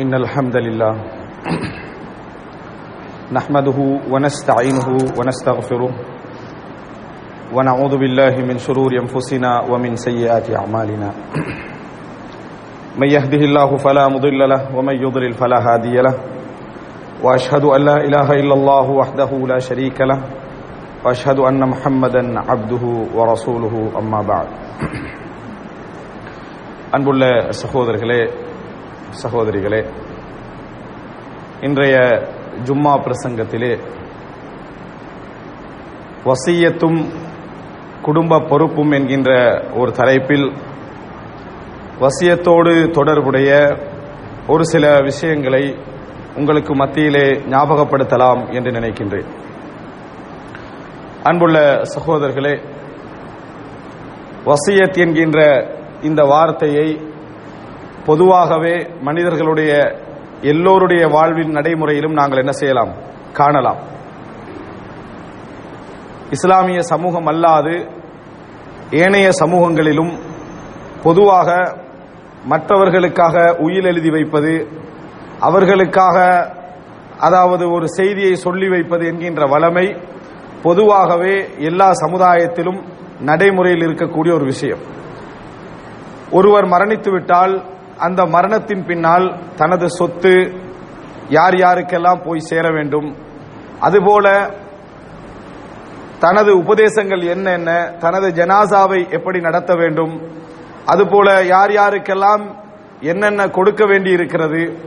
إن الحمد لله نحمده ونستعينه ونستغفره ونعوذ بالله من شرور أنفسنا ومن سيئات أعمالنا. من يهده الله فلا مضل له ومن يضلل فلا هادي له. وأشهد أن لا إله إلا الله وحده لا شريك له. وأشهد أن محمدا عبده ورسوله أما بعد. أنبو الله سخوذ رجليه சகோதரிகளே இன்றைய ஜும்மா பிரசங்கத்திலே வசியத்தும் குடும்ப பொறுப்பும் என்கின்ற ஒரு தலைப்பில் வசியத்தோடு தொடர்புடைய ஒரு சில விஷயங்களை உங்களுக்கு மத்தியிலே ஞாபகப்படுத்தலாம் என்று நினைக்கின்றேன். அன்புள்ள சகோதரர்களே வசியத் என்கின்ற இந்த வார்த்தையை பொதுவாகவே மனிதர்களுடைய எல்லோருடைய வாழ்வின் நடைமுறையிலும் நாங்கள் என்ன செய்யலாம்? காணலாம். இஸ்லாமிய சமூகம் அல்லாது ஏனைய சமூகங்களிலும் பொதுவாக மற்றவர்களுக்காக உயில் எழுதி வைப்பது அவர்களுக்காக அதாவது ஒரு செய்தியை சொல்லி வைப்பது என்கின்ற வளமை பொதுவாகவே எல்லா சமுதாயத்திலும் நடைமுறையில் இருக்கக்கூடிய ஒரு விஷயம். ஒருவர் மரணித்துவிட்டால் அந்த மரணத்தின் பின்னால் தனது சொத்து யார் யாருக்கெல்லாம் போய் சேர வேண்டும்? அதுபோல தனது உபதேசங்கள் என்னென்ன தனது ஜனாசாவை எப்படி நடத்த வேண்டும்? அதுபோல யார் யாருக்கெல்லாம் என்னென்ன கொடுக்க வேண்டி இருக்கிறது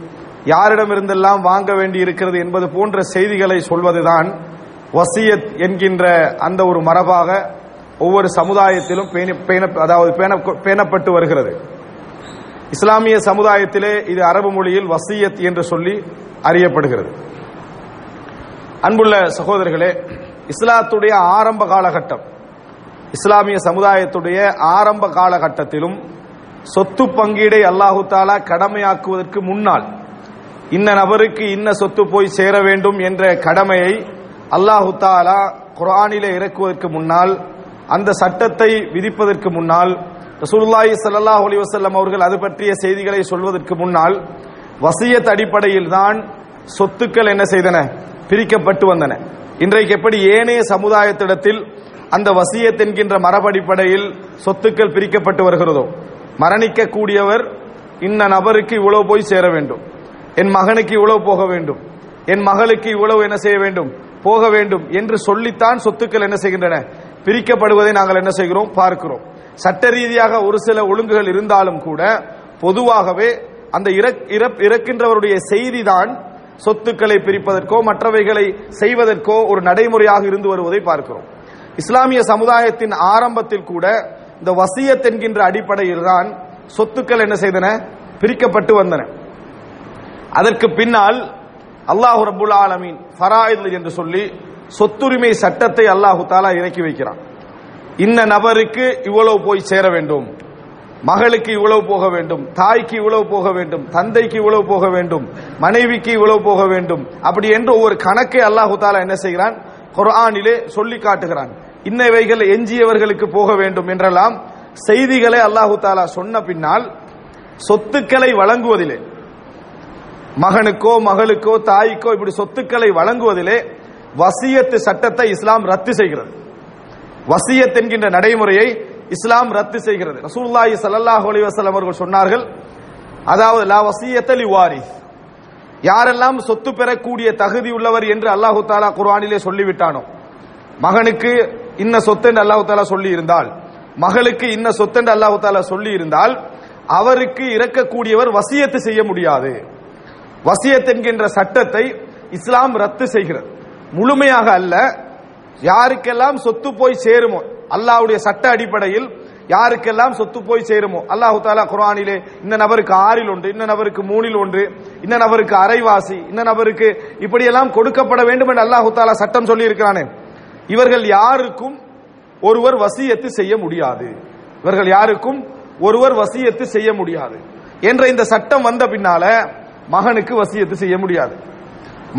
யாரிடமிருந்தெல்லாம் வாங்க வேண்டி இருக்கிறது என்பது போன்ற செய்திகளை சொல்வதுதான் வசியத் என்கின்ற அந்த ஒரு மரபாக ஒவ்வொரு சமுதாயத்திலும் அதாவது பேணப்பட்டு வருகிறது. இஸ்லாமிய சமுதாயத்திலே இது அரபு மொழியில் வசியத் என்று சொல்லி அறியப்படுகிறது. அன்புள்ள சகோதரர்களே இஸ்லாத்துடைய ஆரம்ப காலகட்டம் இஸ்லாமிய சமுதாயத்துடைய ஆரம்ப காலகட்டத்திலும் சொத்து பங்கீடை அல்லாஹு தாலா கடமையாக்குவதற்கு முன்னால் இன்ன நபருக்கு இன்ன சொத்து போய் சேர வேண்டும் என்ற கடமையை அல்லாஹு தாலா குரானிலே இறக்குவதற்கு முன்னால் அந்த சட்டத்தை விதிப்பதற்கு முன்னால் ரசூலுல்லாஹி சல்லாஹ் அலி வசல்லம் அவர்கள் அது பற்றிய செய்திகளை சொல்வதற்கு முன்னால் வசியத் அடிப்படையில் தான் சொத்துக்கள் என்ன செய்தன? பிரிக்கப்பட்டு வந்தன. இன்றைக்கு எப்படி ஏனைய சமுதாயத்திடத்தில் அந்த வசியத் என்கின்ற மரபடிப்படையில் சொத்துக்கள் பிரிக்கப்பட்டு வருகிறதோ? மரணிக்க கூடியவர் இன்ன நபருக்கு இவ்வளவு போய் சேர வேண்டும். என் மகனுக்கு இவ்வளவு போக வேண்டும். என் மகளுக்கு இவ்வளவு என்ன செய்ய வேண்டும்? போக வேண்டும். என்று சொல்லித்தான் சொத்துக்கள் என்ன செய்கின்றன? பிரிக்கப்படுவதை நாங்கள் என்ன செய்கிறோம்? பார்க்கிறோம். சட்ட ரீதியாக ஒரு சில ஒழுங்குகள் இருந்தாலும் கூட பொதுவாகவே அந்த இறக்கின்றவருடைய செய்திதான் சொத்துக்களை பிரிப்பதற்கோ மற்றவைகளை செய்வதற்கோ ஒரு நடைமுறையாக இருந்து வருவதை பார்க்கிறோம். இஸ்லாமிய சமுதாயத்தின் ஆரம்பத்தில் கூட இந்த வசியத் என்கின்ற அடிப்படையில் தான் சொத்துக்கள் என்ன செய்தன? பிரிக்கப்பட்டு வந்தன. அதற்கு பின்னால் அல்லாஹு ரபுல் ஆலமீன் ஃபராயில் என்று சொல்லி சொத்துரிமை சட்டத்தை அல்லாஹு தாலா இறக்கி வைக்கிறான். இந்த நபருக்கு இவ்வளவு போய் சேர வேண்டும். மகளுக்கு இவ்வளவு போக வேண்டும். தாய்க்கு இவ்வளவு போக வேண்டும். தந்தைக்கு இவ்வளவு போக வேண்டும். மனைவிக்கு இவ்வளவு போக வேண்டும். அப்படி என்று ஒவ்வொரு கணக்கை அல்லாஹு தாலா என்ன செய்கிறான்? குரானிலே சொல்லி காட்டுகிறான். இன்னவைகள் எஞ்சியவர்களுக்கு போக வேண்டும் என்றெல்லாம் செய்திகளை அல்லாஹு தாலா சொன்ன பின்னால் சொத்துக்களை வழங்குவதிலே மகனுக்கோ மகளுக்கோ தாய்க்கோ இப்படி சொத்துக்களை வழங்குவதிலே வசியத்து சட்டத்தை இஸ்லாம் ரத்து செய்கிறது. வசியத் என்கின்ற நடைமுறையை இஸ்லாம் ரத்து செய்கிறது. ரசூல்லாஹி சல்லாஹ் அலி வசலம் அவர்கள் சொன்னார்கள் அதாவது லா வசியத்தலி வாரிஸ். யாரெல்லாம் சொத்து பெறக்கூடிய தகுதி உள்ளவர் என்று அல்லாஹு தாலா குர்ஆனிலே சொல்லிவிட்டானோ மகனுக்கு இன்ன சொத்து என்று அல்லாஹு தாலா சொல்லி இருந்தால் மகளுக்கு இன்ன சொத்து என்று அல்லாஹு தாலா சொல்லி இருந்தால் அவருக்கு இறக்கக்கூடியவர் வசியத்து செய்ய முடியாது. வசியத் என்கின்ற சட்டத்தை இஸ்லாம் ரத்து செய்கிறது. முழுமையாக அல்ல யாருக்கெல்லாம் சொத்து போய் சேருமோ அல்லாவுடைய சட்ட அடிப்படையில் யாருக்கெல்லாம் சொத்து போய் சேருமோ அல்லாஹு தாலா குரானிலே இந்த நபருக்கு ஆறில் ஒன்று இந்த நபருக்கு மூணில் ஒன்று இந்த நபருக்கு அரைவாசி இந்த நபருக்கு இப்படியெல்லாம் கொடுக்கப்பட வேண்டும் என்று அல்லாஹு தாலா சட்டம் சொல்லி இருக்கிறானே இவர்கள் யாருக்கும் ஒருவர் வசியத்து செய்ய முடியாது. இவர்கள் யாருக்கும் ஒருவர் வசியத்து செய்ய முடியாது. என்ற இந்த சட்டம் வந்த பின்னால மகனுக்கு வசியத்து செய்ய முடியாது.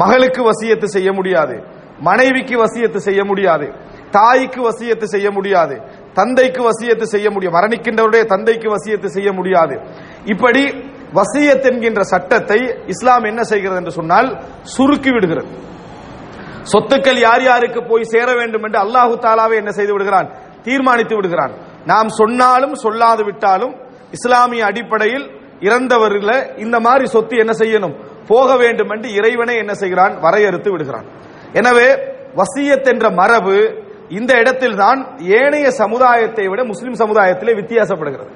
மகளுக்கு வசியத்து செய்ய முடியாது. மனைவிக்கு வசியத்து செய்ய முடியாது. தாய்க்கு வசியத்து செய்ய முடியாது. தந்தைக்கு வசியத்து செய்ய முடியும். மரணிக்கின்றவருடைய தந்தைக்கு வசியத்து செய்ய முடியாது. இப்படி வசியத் என்கின்ற சட்டத்தை இஸ்லாம் என்ன செய்கிறது என்று சொன்னால் சுருக்கி விடுகிறது. சொத்துக்கள் யார் யாருக்கு போய் சேர வேண்டும் என்று அல்லாஹு தாலாவே என்ன செய்து விடுகிறான்? தீர்மானித்து விடுகிறான். நாம் சொன்னாலும் சொல்லாது விட்டாலும் இஸ்லாமிய அடிப்படையில் இறந்தவர்கள இந்த மாதிரி சொத்து என்ன செய்யணும்? போக வேண்டும் என்று இறைவனை என்ன செய்கிறான்? வரையறுத்து விடுகிறான். எனவே வசியத் என்ற மரபு இந்த இடத்தில் தான் ஏனைய சமுதாயத்தை விட முஸ்லிம் சமுதாயத்திலே வித்தியாசப்படுகிறது.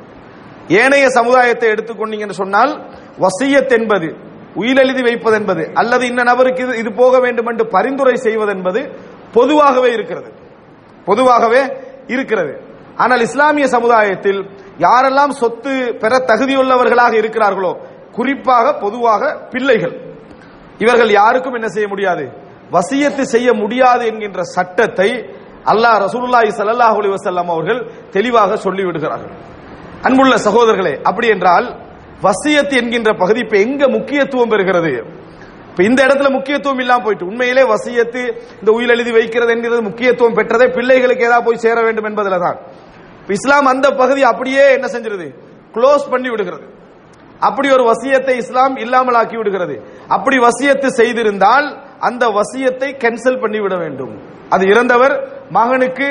ஏனைய சமுதாயத்தை எடுத்துக்கொண்டீங்கன்னு சொன்னால் வசியத் என்பது உயிரெழுதி வைப்பது என்பது அல்லது இந்த நபருக்கு இது இது போக வேண்டும் என்று பரிந்துரை செய்வது என்பது பொதுவாகவே இருக்கிறது. பொதுவாகவே இருக்கிறது. ஆனால் இஸ்லாமிய சமுதாயத்தில் யாரெல்லாம் சொத்து பெற தகுதியுள்ளவர்களாக இருக்கிறார்களோ குறிப்பாக பொதுவாக பிள்ளைகள். இவர்கள் யாருக்கும் என்ன செய்ய முடியாது? வசியத்து செய்ய முடியாது என்கின்ற சட்டத்தை அல்லாஹ் ரசூலுல்லாஹி ஸல்லல்லாஹு அலைஹி வஸல்லம் அவர்கள் தெளிவாக சொல்லி விடுகிறார்கள் அன்புள்ள சகோதரர்களே அப்படி என்றால் வசியத் என்கின்ற பகுதி இப்ப எங்க முக்கியத்துவம் பெறுகிறது? இப்ப இந்த இடத்துல முக்கியத்துவம் இல்லாம போயிட்டு உண்மையிலே வசியத்து இந்த உயிர் எழுதி வைக்கிறது என்கிறது முக்கியத்துவம் பெற்றதே பிள்ளைகளுக்கு ஏதாவது போய் சேர வேண்டும் என்பதில் தான். இஸ்லாம் அந்த பகுதி அப்படியே என்ன செஞ்சிருது? க்ளோஸ் பண்ணி விடுகிறது. அப்படி ஒரு வசியத்தை இஸ்லாம் இல்லாமல் ஆக்கி விடுகிறது. அப்படி வசியத்து செய்திருந்தால் அந்த வசியத்தை கேன்சல் பண்ணிவிட வேண்டும். அது இறந்தவர் மகனுக்கு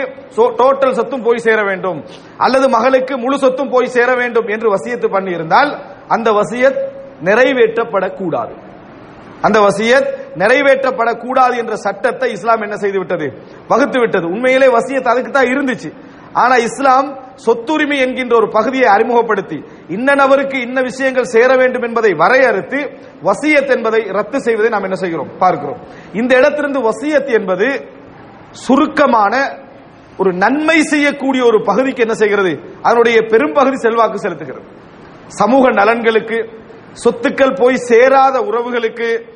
டோட்டல் சொத்தும் போய் சேர வேண்டும். அல்லது மகளுக்கு முழு சொத்தும் போய் சேர வேண்டும் என்று வசியத்து பண்ணியிருந்தால் அந்த வசியத் நிறைவேற்றப்படக்கூடாது. அந்த வசியத் நிறைவேற்றப்படக்கூடாது என்ற சட்டத்தை இஸ்லாம் என்ன செய்து விட்டது வகுத்து விட்டது உண்மையிலே வசியத் அதுக்கு தான் இருந்துச்சு. ஆனா இஸ்லாம் சொத்துரிமை என்கின்ற ஒரு பகுதியை அறிமுகப்படுத்தி இன்ன நபருக்கு இன்ன விஷயங்கள் சேர வேண்டும் என்பதை வரையறுத்து வசியத் என்பதை ரத்து செய்வதை நாம் என்ன செய்கிறோம்? பார்க்கிறோம். இந்த இடத்திலிருந்து வசியத் என்பது சுருக்கமான ஒரு நன்மை செய்யக்கூடிய ஒரு பகுதிக்கு என்ன செய்கிறது? அதனுடைய பெரும்பகுதி செல்வாக்கு செலுத்துகிறது. சமூக நலன்களுக்கு சொத்துக்கள் போய் சேராத உறவுகளுக்கு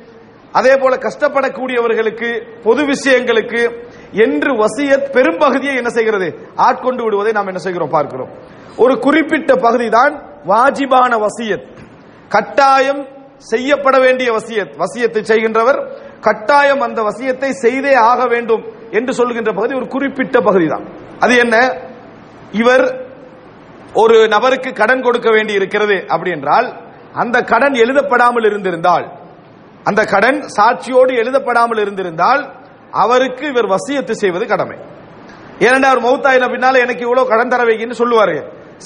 அதே போல கஷ்டப்படக்கூடியவர்களுக்கு பொது விஷயங்களுக்கு என்று வசியத் பெரும்பகுதியை என்ன செய்கிறது? ஆட்கொண்டு விடுவதை நாம் என்ன செய்கிறோம்? பார்க்கிறோம். ஒரு குறிப்பிட்ட பகுதி தான் வாஜிபான வசியத். கட்டாயம் செய்யப்பட வேண்டிய வசியத். வசியத்தை செய்கின்றவர் கட்டாயம் அந்த வசியத்தை செய்தே ஆக வேண்டும் என்று சொல்கின்ற பகுதி ஒரு குறிப்பிட்ட பகுதி தான் அது என்ன? இவர் ஒரு நபருக்கு கடன் கொடுக்க வேண்டி இருக்கிறது அப்படி என்றால் அந்த கடன் எழுதப்படாமல் இருந்திருந்தால் அந்த கடன் சாட்சியோடு எழுதப்படாமல் இருந்திருந்தால் அவருக்கு இவர் வசியத்து செய்வது கடமை. ஏனென்றா அவர் மௌத்தாயின பின்னால எனக்கு இவ்வளவு கடன் தர வைக்கின்னு சொல்லுவாரு.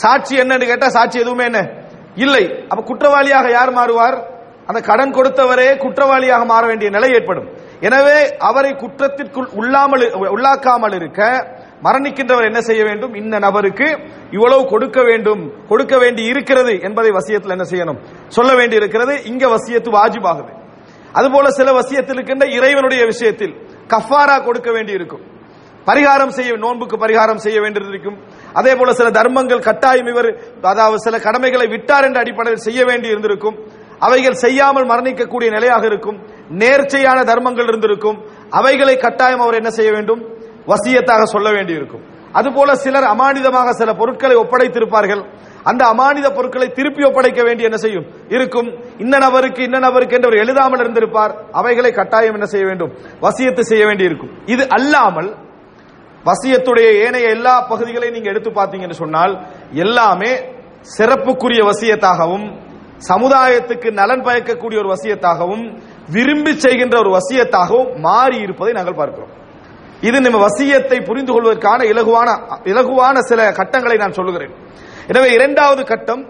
சாட்சி என்னன்னு கேட்டா சாட்சி எதுவுமே என்ன? இல்லை. அப்ப குற்றவாளியாக யார் மாறுவார்? அந்த கடன் கொடுத்தவரே குற்றவாளியாக மாற வேண்டிய நிலை ஏற்படும். எனவே அவரை குற்றத்திற்குள் உள்ளாமல் உள்ளாக்காமல் இருக்க மரணிக்கின்றவர் என்ன செய்ய வேண்டும்? இந்த நபருக்கு இவ்வளவு கொடுக்க வேண்டும். கொடுக்க வேண்டி இருக்கிறது என்பதை வசியத்தில் என்ன செய்யணும்? சொல்ல வேண்டி இருக்கிறது இங்க வசியத்து வாஜிபாகுது. அதுபோல சில வசியத்தில் இருக்கின்ற இறைவனுடைய விஷயத்தில் கஃபாரா கொடுக்க வேண்டி இருக்கும் பரிகாரம் செய்ய நோன்புக்கு பரிகாரம் செய்ய வேண்டியிருக்கும். அதே போல சில தர்மங்கள் கட்டாயம் இவர் அதாவது சில கடமைகளை விட்டார் என்ற அடிப்படையில் செய்ய வேண்டி இருந்திருக்கும். அவைகள் செய்யாமல் மரணிக்கக்கூடிய நிலையாக இருக்கும். நேர்ச்சையான தர்மங்கள் இருந்திருக்கும். அவைகளை கட்டாயம் அவர் என்ன செய்ய வேண்டும்? வசியத்தாக சொல்ல வேண்டியிருக்கும். அதுபோல சிலர் அமானிதமாக சில பொருட்களை ஒப்படைத்திருப்பார்கள். அந்த அமானித பொருட்களை திருப்பி ஒப்படைக்க வேண்டிய என்ன செய்யும்? இருக்கும். இன்ன நபருக்கு இன்ன நபருக்கு என்று அவர் எழுதாமல் இருந்திருப்பார். அவைகளை கட்டாயம் என்ன செய்ய வேண்டும்? வசியத்து செய்ய வேண்டி இருக்கும். இது அல்லாமல் வசியத்துடைய ஏனைய எல்லா பகுதிகளையும் நீங்க எடுத்து பார்த்தீங்கன்னு சொன்னால் எல்லாமே சிறப்புக்குரிய வசியத்தாகவும் சமுதாயத்துக்கு நலன் பயக்கக்கூடிய ஒரு வசியத்தாகவும் விரும்பி செய்கின்ற ஒரு வசியத்தாகவும் மாறி இருப்பதை நாங்கள் பார்க்கிறோம். இது நம்ம வசியத்தை புரிந்து கொள்வதற்கான இலகுவான இலகுவான சில கட்டங்களை நான் சொல்லுகிறேன். எனவே இரண்டாவது கட்டம்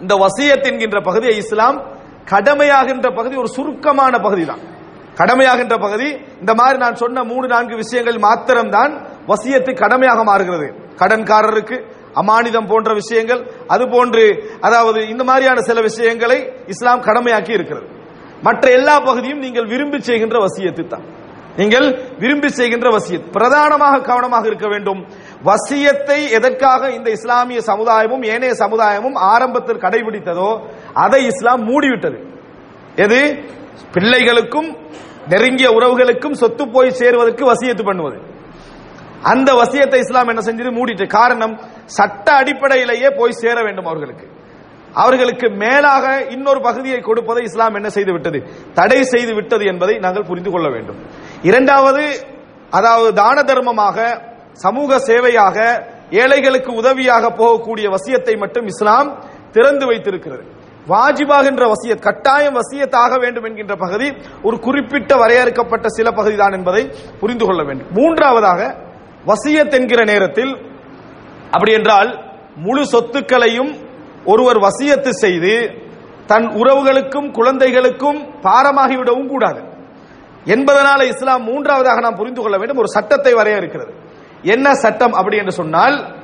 இந்த வசியத் என்கின்ற பகுதியை இஸ்லாம் கடமையாகின்ற பகுதி ஒரு சுருக்கமான பகுதி தான் கடமையாகின்ற பகுதி இந்த மாதிரி நான் சொன்ன மூணு நான்கு விஷயங்கள் மாத்திரம்தான் வசியத்து கடமையாக மாறுகிறது. கடன்காரருக்கு அமானிதம் போன்ற விஷயங்கள் அது போன்று அதாவது இந்த மாதிரியான சில விஷயங்களை இஸ்லாம் கடமையாக்கி இருக்கிறது. மற்ற எல்லா பகுதியும் நீங்கள் விரும்பி செய்கின்ற வசியத்து தான் நீங்கள் விரும்பி செய்கின்ற வசியத் பிரதானமாக கவனமாக இருக்க வேண்டும். வசியத்தை எதற்காக இந்த இஸ்லாமிய சமுதாயமும் ஏனைய சமுதாயமும் ஆரம்பத்தில் கடைபிடித்ததோ அதை இஸ்லாம் மூடிவிட்டது. எது? பிள்ளைகளுக்கும் நெருங்கிய உறவுகளுக்கும் சொத்து போய் சேருவதற்கு வசியத்து பண்ணுவது. அந்த வசியத்தை இஸ்லாம் என்ன செஞ்சது? மூடிட்டு. காரணம் சட்ட அடிப்படையிலேயே போய் சேர வேண்டும் அவர்களுக்கு. அவர்களுக்கு மேலாக இன்னொரு பகுதியை கொடுப்பதை இஸ்லாம் என்ன செய்து விட்டது? தடை செய்து விட்டது என்பதை நாங்கள் புரிந்து கொள்ள வேண்டும். இரண்டாவது அதாவது தான தர்மமாக சமூக சேவையாக ஏழைகளுக்கு உதவியாக போகக்கூடிய வசியத்தை மட்டும் இஸ்லாம் திறந்து வைத்திருக்கிறது. வாஜிபாகின்ற வசியத் கட்டாயம் வசியத்தாக வேண்டும் என்கின்ற பகுதி ஒரு குறிப்பிட்ட வரையறுக்கப்பட்ட சில பகுதி தான் என்பதை புரிந்து கொள்ள வேண்டும். மூன்றாவதாக வசியத் என்கிற நேரத்தில் அப்படி என்றால் முழு சொத்துக்களையும் ஒருவர் வசியத்து செய்து தன் உறவுகளுக்கும் குழந்தைகளுக்கும் பாரமாகிவிடவும் கூடாது. என்பதனால இஸ்லாம் மூன்றாவதாக நாம் புரிந்து கொள்ள வேண்டும். ஒரு சட்டத்தை வரையறுக்கிறது. என்ன சட்டம் அப்படி என்று சொன்னால்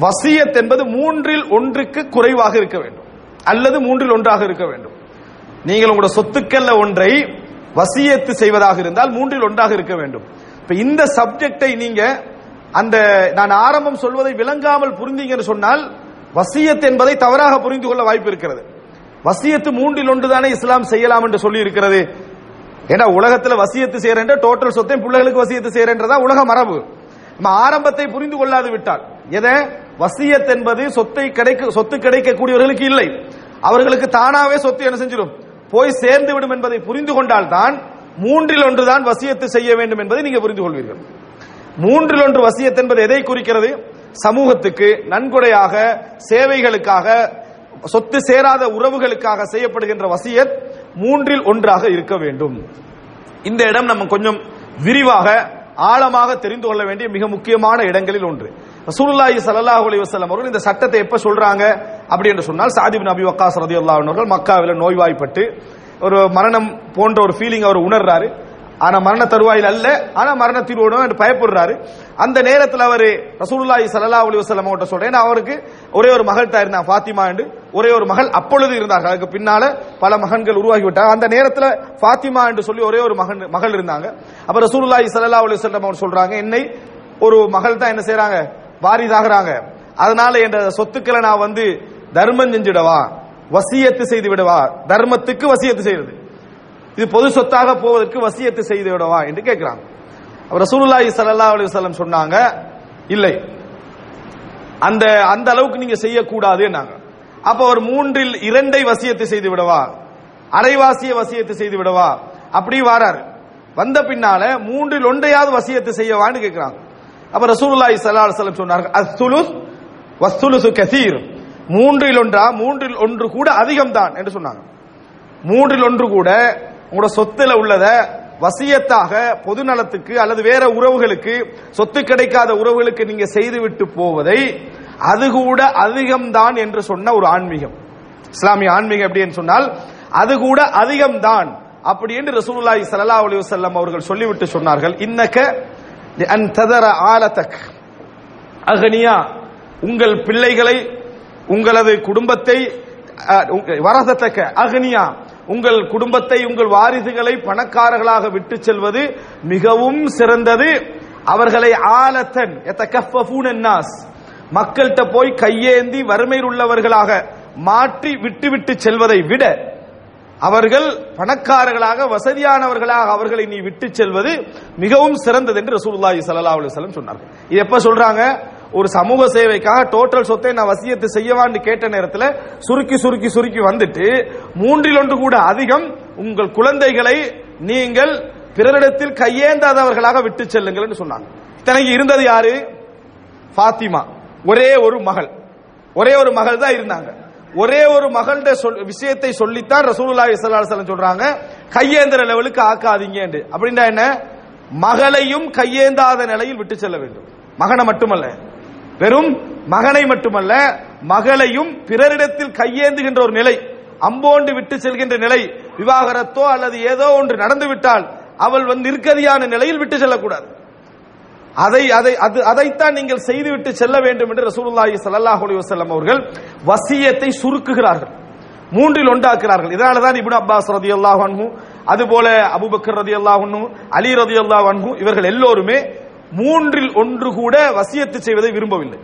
வசியத் என்பது மூன்றில் ஒன்றுக்கு குறைவாக இருக்க வேண்டும். அல்லது மூன்றில் ஒன்றாக இருக்க வேண்டும். நீங்கள் உங்களோட சொத்துக்கள்ல ஒன்றை வசியத்து செய்வதாக இருந்தால் மூன்றில் ஒன்றாக இருக்க வேண்டும். இப்ப இந்த சப்ஜெக்டை நீங்க அந்த நான் ஆரம்பம் சொல்வதை விளங்காமல் புரிந்தீங்கன்னு சொன்னால் வசியத் என்பதை தவறாக புரிந்து கொள்ள வாய்ப்பு இருக்கிறது. வசியத்து மூன்றில் ஒன்று தானே இஸ்லாம் செய்யலாம் என்று சொல்லி இருக்கிறது ஏன்னா உலகத்துல வசியத்து செய்யறேன் டோட்டல் சொத்தையும் பிள்ளைகளுக்கு வசியத்து செய்யறேன்றதா உலக மரபு. நம்ம ஆரம்பத்தை புரிந்து கொள்ளாது விட்டால். எதை? வசியத் என்பது சொத்தை கிடைக்க சொத்து கிடைக்கக்கூடியவர்களுக்கு இல்லை. அவர்களுக்கு தானாவே சொத்து என்ன செஞ்சிடும்? போய் சேர்ந்து விடும் என்பதை புரிந்து கொண்டால் தான் மூன்றில் ஒன்று தான் வசியத்து செய்ய வேண்டும் என்பதை நீங்க புரிந்து கொள்வீர்கள். மூன்றில் ஒன்று வசியத் என்பது எதை குறிக்கிறது? சமூகத்துக்கு நன்கொடையாக சேவைகளுக்காக சொத்து சேராத உறவுகளுக்காக செய்யப்படுகின்ற வசியத் மூன்றில் ஒன்றாக இருக்க வேண்டும். இந்த இடம் நம்ம கொஞ்சம் விரிவாக ஆழமாக தெரிந்து கொள்ள வேண்டிய மிக முக்கியமான இடங்களில் ஒன்று. ரசூலுல்லாஹி ஸல்லல்லாஹு அலி வசலம் அவர்கள் இந்த சட்டத்தை எப்ப சொல்றாங்க? அப்படி என்று சொன்னால் சாதி பின் அபி வக்காஸ் ரதி அன்ஹு அவர்கள் மக்காவில் நோய்வாய்ப்பட்டு ஒரு மரணம் போன்ற ஒரு ஃபீலிங் அவர் உணர்றாரு. ஆனா மரண தருவாயில் அல்ல. ஆனா மரண தீர்வோடும் என்று பயப்படுறாரு. அந்த நேரத்தில் அவர் ரசூலுல்லாஹி ஸல்லல்லாஹு அலி வசலம் அவர்கிட்ட சொல்றேன். அவருக்கு ஒரே ஒரு மகள் தான் இருந்தான் ஃபாத்திமா என்று. ஒரே ஒரு மகள் அப்பொழுது இருந்தார்கள். அதுக்கு பின்னால பல மகன்கள் உருவாகி விட்டாங்க. அந்த நேரத்தில் ஃபாத்திமா என்று சொல்லி ஒரே ஒரு மகன் மகள் இருந்தாங்க. அப்ப ரசூலுல்லாஹி சலல்லா அலி வஸல்லம் அவர் சொல்றாங்க என்னை ஒரு மகள் தான் என்ன செய்யறாங்க வாரிதாகிறாங்க அதனால என்ற சொத்துக்களை நான் வந்து தர்மம் செஞ்சிடவா? வசியத்து செய்து விடவா? தர்மத்துக்கு வசியத்து செய்யறது. இது பொது சொத்தாக போவதற்கு வசியத்து செய்து விடவா என்று கேட்கிறாங்க. அவர் ரசூலுல்லாஹி சல்லா அலி வல்லம் சொன்னாங்க இல்லை. அந்த அந்த அளவுக்கு நீங்க செய்யக்கூடாது என்னாங்க. அப்ப அவர் மூன்றில் இரண்டை வசியத்து செய்து விடவா? அரைவாசிய வசியத்து செய்து விடவா? அப்படி வாராரு. வந்த பின்னால மூன்றில் ஒன்றையாவது வசியத்து செய்யவான்னு கேட்கிறாங்க. அப்ப ரசூலுல்லாஹி ஸல்லல்லாஹு அலைஹி வஸல்லம் சொன்னார்கள் அஸ்துலுஸ் வஸ்துலுசு கசீர். மூன்றில் ஒன்றா? மூன்றில் ஒன்று கூட அதிகம் தான் என்று சொன்னாங்க. மூன்றில் ஒன்று கூட உங்களோட சொத்துல உள்ளத வசியத்தாக பொது நலத்துக்கு அல்லது வேற உறவுகளுக்கு சொத்து கிடைக்காத உறவுகளுக்கு நீங்க செய்துவிட்டு போவதை அது கூட அதிகம்தான் என்று சொன்ன ஒரு ஆன்மீகம். இஸ்லாமிய ஆன்மீகம் எப்படி சொன்னால் அது கூட அதிகம்தான் அப்படி என்று ரசூலுல்லாஹி ஸல்லல்லாஹு அலைஹி வஸல்லம் அவர்கள் சொல்லிவிட்டு சொன்னார்கள். இன்னக்க அன் ததர ஆலதக். அகனியா உங்கள் பிள்ளைகளை உங்களது குடும்பத்தை வரதத்தக்க அகனியா உங்கள் குடும்பத்தை உங்கள் வாரிசுகளை பணக்காரர்களாக விட்டு செல்வது மிகவும் சிறந்தது. அவர்களை ஆலத்தன் நாஸ் மக்கள்கிட்ட போய் கையேந்தி வறுமையில் உள்ளவர்களாக மாற்றி விட்டுவிட்டு செல்வதை விட அவர்கள் பணக்காரர்களாக வசதியானவர்களாக அவர்களை நீ விட்டு செல்வது மிகவும் சிறந்தது என்று ரசூல்லாஹி சல்லா அலுவலம் சொன்னார்கள். இது எப்ப சொல்றாங்க? ஒரு சமூக சேவைக்காக டோட்டல் சொத்தை நான் வசியத்தை செய்யவான்னு கேட்ட நேரத்தில் சுருக்கி சுருக்கி சுருக்கி வந்துட்டு மூன்றில் ஒன்று கூட அதிகம் உங்கள் குழந்தைகளை நீங்கள் பிறரிடத்தில் கையேந்தாதவர்களாக விட்டு செல்லுங்கள் சொன்னாங்க. இத்தனைக்கு இருந்தது யாரு? ஃபாத்திமா. ஒரே ஒரு மகள். ஒரே ஒரு மகள் தான் இருந்தாங்க. ஒரே ஒரு மகள்ட சொல் விஷயத்தை சொல்லித்தான் ரசூலுல்லா ஸல்லல்லாஹு சொல்றாங்க. கையேந்திர லெவலுக்கு ஆக்காதீங்க அப்படின்னா என்ன? மகளையும் கையேந்தாத நிலையில் விட்டு செல்ல வேண்டும். மகனை மட்டுமல்ல. வெறும் மகனை மட்டுமல்ல மகளையும் பிறரிடத்தில் கையேந்துகின்ற ஒரு நிலை அம்போண்டு விட்டு செல்கின்ற நிலை விவாகரத்தோ அல்லது ஏதோ ஒன்று நடந்து விட்டால் அவள் வந்து நிற்கதியான நிலையில் விட்டு செல்லக்கூடாது. அதை அதை அது அதைத்தான் நீங்கள் செய்துவிட்டு செல்ல வேண்டும் என்று ரசூலுல்லாஹி ஸல்லல்லாஹு அலைஹி வஸல்லம் அவர்கள் வசியத்தை சுருக்குகிறார்கள் மூன்றில் ஒன்றாக்குறார்கள் இதனால தான் இப்னு அப்பாஸ் ரதியல்லாஹு அன்ஹு அதுபோல அபூபக்கர் ரதியல்லாஹு அன்ஹு அலி ரதியல்லாஹு அன்ஹு இவர்கள் எல்லோருமே மூன்றில் ஒன்று கூட வசியத்து செய்வதை விரும்பவில்லை.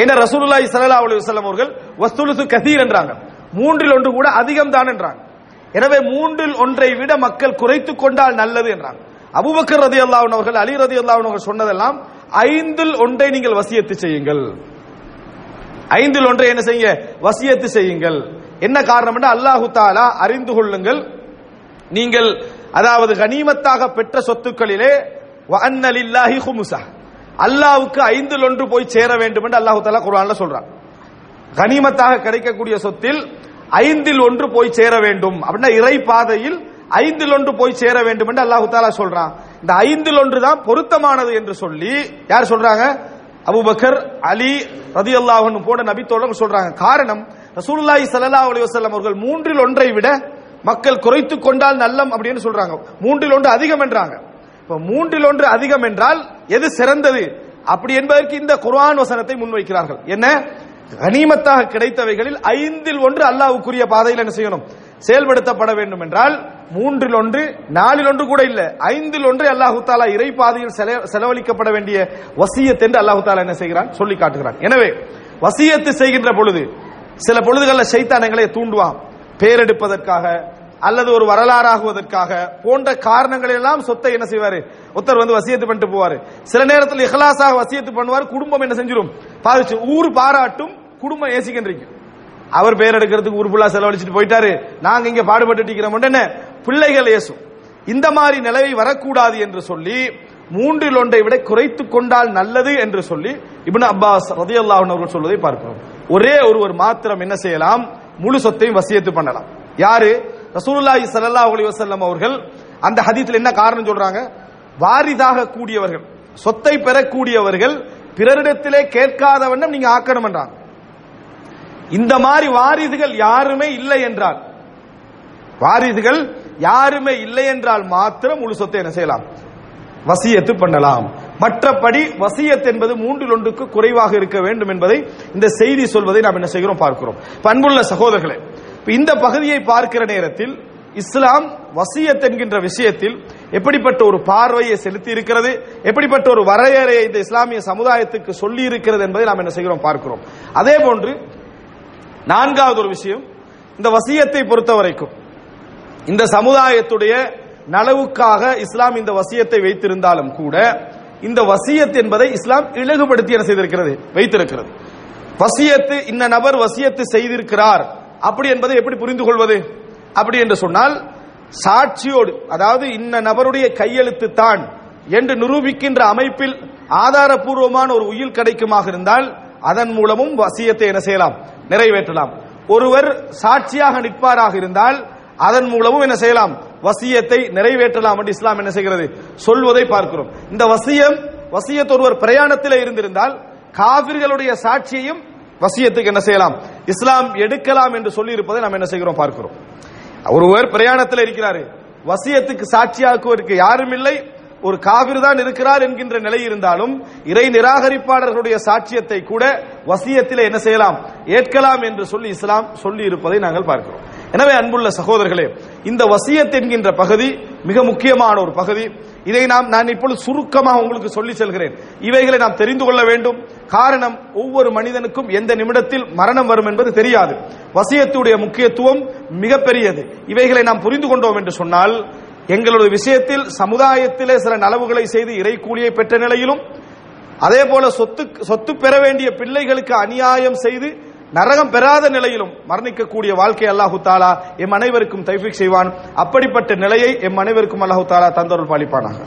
ஏன்னா ரசூலுல்லாஹி ஸல்லல்லாஹு அலைஹி வஸல்லம் அவர்கள் வஸ்துலுசு கசீர் என்றாங்க. மூன்றில் ஒன்று கூட அதிகம் தான் என்றாங்க. எனவே மூன்றில் ஒன்றை விட மக்கள் குறைத்து கொண்டால் நல்லது என்றாங்க. அபுபக்கர் ரதி அல்லாஹன் அவர்கள் அலி ரதி அல்லாஹன் அவர்கள் சொன்னதெல்லாம் ஐந்தில் ஒன்றை நீங்கள் வசியத்து செய்யுங்கள். ஐந்தில் ஒன்றை என்ன செய்யுங்க? வசியத்து செய்யுங்கள். என்ன காரணம் என்று அல்லாஹு தாலா அறிந்து கொள்ளுங்கள். நீங்கள் அதாவது கனிமத்தாக பெற்ற சொத்துக்களிலே வஅன்னலில்லாஹி ஹுமுசா அல்லாஹ்வுக்கு ஐந்தில் ஒன்று போய் சேர வேண்டும் என்று அல்லாஹு தாலா குர்ஆன்ல சொல்றான். கனிமத்தாக கிடைக்கக்கூடிய சொத்தில் ஐந்தில் ஒன்று போய் சேர வேண்டும். அப்படின்னா இறை பாதையில் ஐந்தில் ஒன்று போய் சேர வேண்டும் என்று அல்லாஹு தாலா சொல்றான். இந்த ஐந்தில் ஒன்று தான் பொருத்தமானது என்று சொல்லி யார் சொல்றாங்க? அபுபக்கர் அலி ரதி அல்லாஹன் போன்ற நபித்தோடு சொல்றாங்க. காரணம் ரசூலுல்லாஹி சல்லா அலி வஸல்லம் அவர்கள் மூன்றில் ஒன்றை விட மக்கள் குறைத்து கொண்டால் நல்லம் அப்படின்னு சொல்றாங்க. மூன்றில் ஒன்று அதிகம் என்றாங்க. இப்ப மூன்றில் ஒன்று அதிகம் என்றால் எது சிறந்தது? அப்படி என்பதற்கு இந்த குர்ஆன் வசனத்தை முன்வைக்கிறார்கள். என்ன? கனிமத்தாக கிடைத்தவைகளில் ஐந்தில் ஒன்று அல்லாவுக்குரிய பாதையில் என்ன செய்யணும்? செயல்படுத்தப்பட வேண்டும் என்றால் மூன்றில் ஒன்று நாலில் ஒன்று கூட இல்லை ஐந்தில் ஒன்று அல்லாஹு தாலா இறை பாதையில் செலவழிக்கப்பட வேண்டிய வசியத் என்று அல்லாஹு தாலா என்ன செய்கிறான்? சொல்லி காட்டுகிறான். எனவே வசியத்து செய்கின்ற பொழுது சில பொழுதுகளில் சைத்தானங்களை தூண்டுவான். பேரெடுப்பதற்காக அல்லது ஒரு வரலாறாகுவதற்காக போன்ற காரணங்கள் எல்லாம் சொத்தை என்ன செய்வாரு? ஒருத்தர் வந்து வசியத்து பண்ணிட்டு போவாரு. சில நேரத்தில் இஹலாசாக வசியத்து பண்ணுவார் குடும்பம் என்ன செஞ்சிடும் பாதிச்சு ஊர் பாராட்டும் குடும்பம் ஏசிக்கின்றீங்க அவர் பேர் எடுக்கிறதுக்கு ஊர் ஃபுல்லா செலவழிச்சிட்டு போயிட்டாரு. நாங்க இங்க பாடுபட்டு இருக்கிறோம் என்ன? பிள்ளைகள் ஏசும் இந்த மாதிரி நிலைமை வரக்கூடாது என்று சொல்லி மூன்றில் ஒன்றை விட குறைத்துக் கொண்டால் நல்லது என்று சொல்லி இப்னு அப்பாஸ் ரதியல்லாஹு அவர்கள் சொல்வதை பார்க்கிறோம் ஒரே ஒருவர் மாத்திரம் என்ன செய்யலாம்? முழு சொத்தையும் வசியத்து பண்ணலாம். யாரு? ரசூலுல்லாஹி சல்லா அலி வசல்லம் அவர்கள் அந்த ஹதீத்தில் என்ன காரணம் சொல்றாங்க? வாரிதாக கூடியவர்கள் சொத்தை பெறக்கூடியவர்கள் பிறரிடத்திலே கேட்காத வண்ணம் நீங்க ஆக்கணும் என்றாங்க இந்த மாதிரி வாரிசுகள் யாருமே இல்லை என்றால் வாரிசுகள் யாருமே இல்லை என்றால் மாத்திரம் முழு சொத்தை என்ன செய்யலாம்? வசியத்து பண்ணலாம். மற்றபடி வசியத் என்பது மூன்றில் ஒன்றுக்கு குறைவாக இருக்க வேண்டும் என்பதை இந்த செய்தி சொல்வதை நாம் என்ன செய்கிறோம் பார்க்கிறோம். பண்புள்ள சகோதரர்களே இந்த பகுதியை பார்க்கிற நேரத்தில் இஸ்லாம் வசியத் என்கின்ற விஷயத்தில் எப்படிப்பட்ட ஒரு பார்வையை செலுத்தி இருக்கிறது எப்படிப்பட்ட ஒரு வரையறையை இந்த இஸ்லாமிய சமுதாயத்துக்கு சொல்லி இருக்கிறது என்பதை நாம் என்ன செய்கிறோம் பார்க்கிறோம். அதே போன்று நான்காவது ஒரு விஷயம் இந்த வசியத்தை பொறுத்த வரைக்கும் இந்த சமுதாயத்துடைய நலவுக்காக இஸ்லாம் இந்த வசியத்தை வைத்திருந்தாலும் கூட இந்த வசியத் என்பதை இஸ்லாம் இலகுபடுத்தி என்ன செய்திருக்கிறது வைத்திருக்கிறது. வசியத்து இந்த நபர் வசியத்து செய்திருக்கிறார் அப்படி என்பதை எப்படி புரிந்து கொள்வது? அப்படி என்று சொன்னால் சாட்சியோடு அதாவது இந்த நபருடைய கையெழுத்து தான் என்று நிரூபிக்கின்ற அமைப்பில் ஆதாரபூர்வமான ஒரு உயில் கிடைக்குமாக இருந்தால் அதன் மூலமும் வசியத்தை என்ன செய்யலாம்? நிறைவேற்றலாம். ஒருவர் சாட்சியாக நிற்பாராக இருந்தால் அதன் மூலமும் என்ன செய்யலாம்? வசியத்தை நிறைவேற்றலாம் என்று இஸ்லாம் என்ன செய்கிறது? சொல்வதை பார்க்கிறோம். இந்த வசியம் வசியத் ஒருவர் பிரயாணத்தில் இருந்திருந்தால் காவிர்களுடைய சாட்சியையும் வசியத்துக்கு என்ன செய்யலாம்? இஸ்லாம் எடுக்கலாம் என்று சொல்லி இருப்பதை நாம் என்ன செய்கிறோம்? பார்க்கிறோம். ஒருவர் பிரயாணத்தில் இருக்கிறாரு. வசியத்துக்கு சாட்சியாக்குவதற்கு யாரும் இல்லை. ஒரு காவிர் தான் இருக்கிறார் என்கின்ற நிலை இருந்தாலும் இறை நிராகரிப்பாளர்களுடைய சாட்சியத்தை கூட வசியத்தில் என்ன செய்யலாம்? ஏற்கலாம் என்று சொல்லி இஸ்லாம் சொல்லி இருப்பதை நாங்கள் பார்க்கிறோம். எனவே அன்புள்ள சகோதரர்களே இந்த வசியத் என்கின்ற பகுதி மிக முக்கியமான ஒரு பகுதி. இதை நாம் நான் இப்பொழுது சுருக்கமாக உங்களுக்கு சொல்லி செல்கிறேன். இவைகளை நாம் தெரிந்து கொள்ள வேண்டும். காரணம் ஒவ்வொரு மனிதனுக்கும் எந்த நிமிடத்தில் மரணம் வரும் என்பது தெரியாது. வசியத்துடைய முக்கியத்துவம் மிகப்பெரியது. இவைகளை நாம் புரிந்து கொண்டோம் என்று சொன்னால் எங்களுடைய விஷயத்தில் சமுதாயத்திலே சில நலவுகளை செய்து இறை கூலியை பெற்ற நிலையிலும் அதே போல சொத்து சொத்து பெற வேண்டிய பிள்ளைகளுக்கு அநியாயம் செய்து நரகம் பெறாத நிலையிலும் மரணிக்கக்கூடிய வாழ்க்கை அல்லாஹு தாலா எம் அனைவருக்கும் தைஃபிக் செய்வான் அப்படிப்பட்ட நிலையை எம் அனைவருக்கும் அல்லாஹு தாலா தந்தொருள் பாலிப்பானாக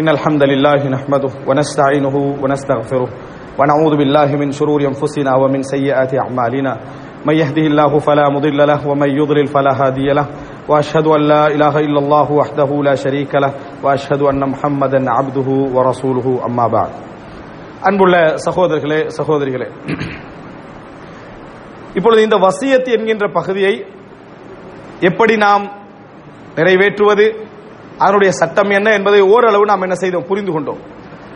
إن الحمد لله نحمده ونستعينه ونستغفره ونعوذ بالله من شرور أنفسنا ومن سيئات أعمالنا من يهده الله فلا مضل له ومن يضلل فلا هادي له وأشهد أن لا إله إلا الله وحده لا شريك له وأشهد أن محمدا عبده ورسوله. أما بعد. அன்புள்ள சகோதரர்களே சகோதரிகளே இப்பொழுது இந்த வசியத் என்கின்ற பகுதியை எப்படி நாம் நிறைவேற்றுவது அதனுடைய சட்டம் என்ன என்பதை ஓரளவு நாம் என்ன செய்தோம் புரிந்து கொண்டோம்.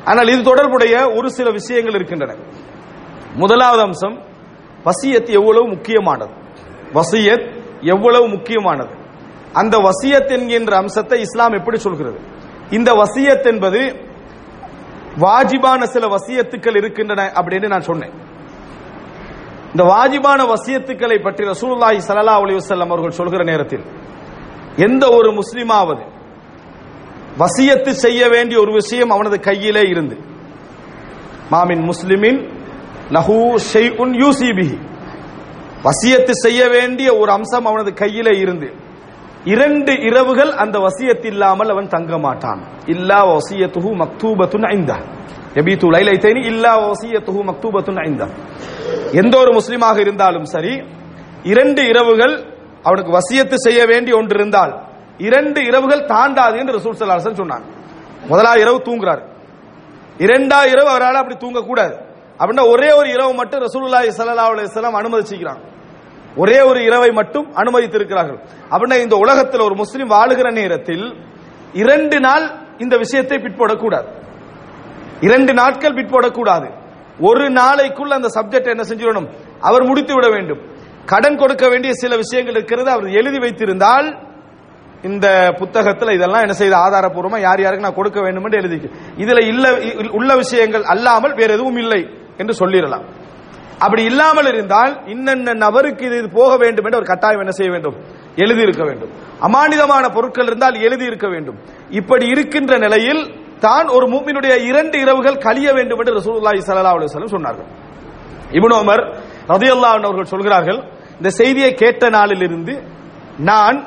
ஆனால் இது தொடர்புடைய ஒரு சில விஷயங்கள் இருக்கின்றன. முதலாவது அம்சம் வசியத் எவ்வளவு முக்கியமானது? வசியத் எவ்வளவு முக்கியமானது? அந்த வசியத் என்கின்ற அம்சத்தை இஸ்லாம் எப்படி சொல்கிறது? இந்த வசியத் என்பது வாஜிபான சில வசியத்துக்கள் இருக்கின்றன அப்படின்னு நான் சொன்னேன். இந்த வாஜிபான வசியத்துக்களை பற்றி ரசூலுல்லாஹி ஸல்லல்லாஹு அலி வசல்லம் அவர்கள் சொல்கிற நேரத்தில் எந்த ஒரு முஸ்லிமாவது வசியத்து செய்ய வேண்டிய ஒரு விஷயம் அவனது கையிலே இருந்து. மாமின் முஸ்லிமின் லஹு ஷைஉன் யூசிபிஹி வசியத்து செய்ய வேண்டிய ஒரு அம்சம் அவனது கையிலே இருந்து. இரண்டு இரவுகள் அந்த வசியத்து இல்லாமல் அவன் தங்க மாட்டான். இல்லா வசியத்துஹு மக்தூபத்துன் ஐந்தா. யபீது லைலைத்தைனி இல்லா வசியத்துஹு மக்தூபத்துன் ஐந்தா. எந்த ஒரு முஸ்லிமாக இருந்தாலும் சரி இரண்டு இரவுகள் அவனுக்கு வசியத்து செய்ய வேண்டிய ஒன்று இருந்தால் இரண்டு இரவுகள் தாண்டாது என்று ரசூல் சல்லாசன் சொன்னான் சொன்னாங்க. முதலாவது இரவு தூங்குறாரு. இரண்டா இரவு அவரால் அப்படி தூங்கக்கூடாது. அப்படின்னா ஒரே ஒரு இரவு மட்டும் ரசூலுல்லாஹி ஸல்லல்லாஹு அலைஹி வஸல்லம் அனுமதிச்சிக்கிறாங்க. ஒரே ஒரு இரவை மட்டும் அனுமதித்திருக்கிறார்கள். அப்படின்னா இந்த உலகத்தில் ஒரு முஸ்லிம் வாழுகிற நேரத்தில் இரண்டு நாள் இந்த விஷயத்தை பிற்போடக்கூடாது. இரண்டு நாட்கள் பிற்போடக்கூடாது. ஒரு நாளைக்குள்ள அந்த சப்ஜெக்ட் என்ன செஞ்சிடணும்? அவர் முடித்து விட வேண்டும். கடன் கொடுக்க வேண்டிய சில விஷயங்கள் இருக்கிறது அவர் எழுதி வைத்திருந்தால் இந்த புத்தகத்தில் இதெல்லாம் என்ன செய்த ஆதாரப்பூர்வமா யார் யாருக்கு நான் கொடுக்க வேண்டும் என்று எழுதி இதுல இல்ல உள்ள விஷயங்கள் அல்லாமல் வேற எதுவும் இல்லை. என்று சொல்லிடலாம். அப்படி இல்லாமல் இருந்தால் இன்னென்ன நபருக்கு இது இது போக வேண்டும் என்று ஒரு கட்டாயம் என்ன செய்ய வேண்டும்? எழுதி இருக்க வேண்டும். அமானிதமான பொருட்கள் இருந்தால் எழுதி இருக்க வேண்டும். இப்படி இருக்கின்ற நிலையில் தான் ஒரு மூமினுடைய இரண்டு இரவுகள் கழிய வேண்டும் என்று ரசூலுல்லாஹி ஸல்லல்லாஹு அலைஹி வஸல்லம் சொன்னார்கள். இப்னு உமர் ரலியல்லாஹு அவர்கள் சொல்கிறார்கள் இந்த செய்தியை கேட்ட நாளிலிருந்து நான்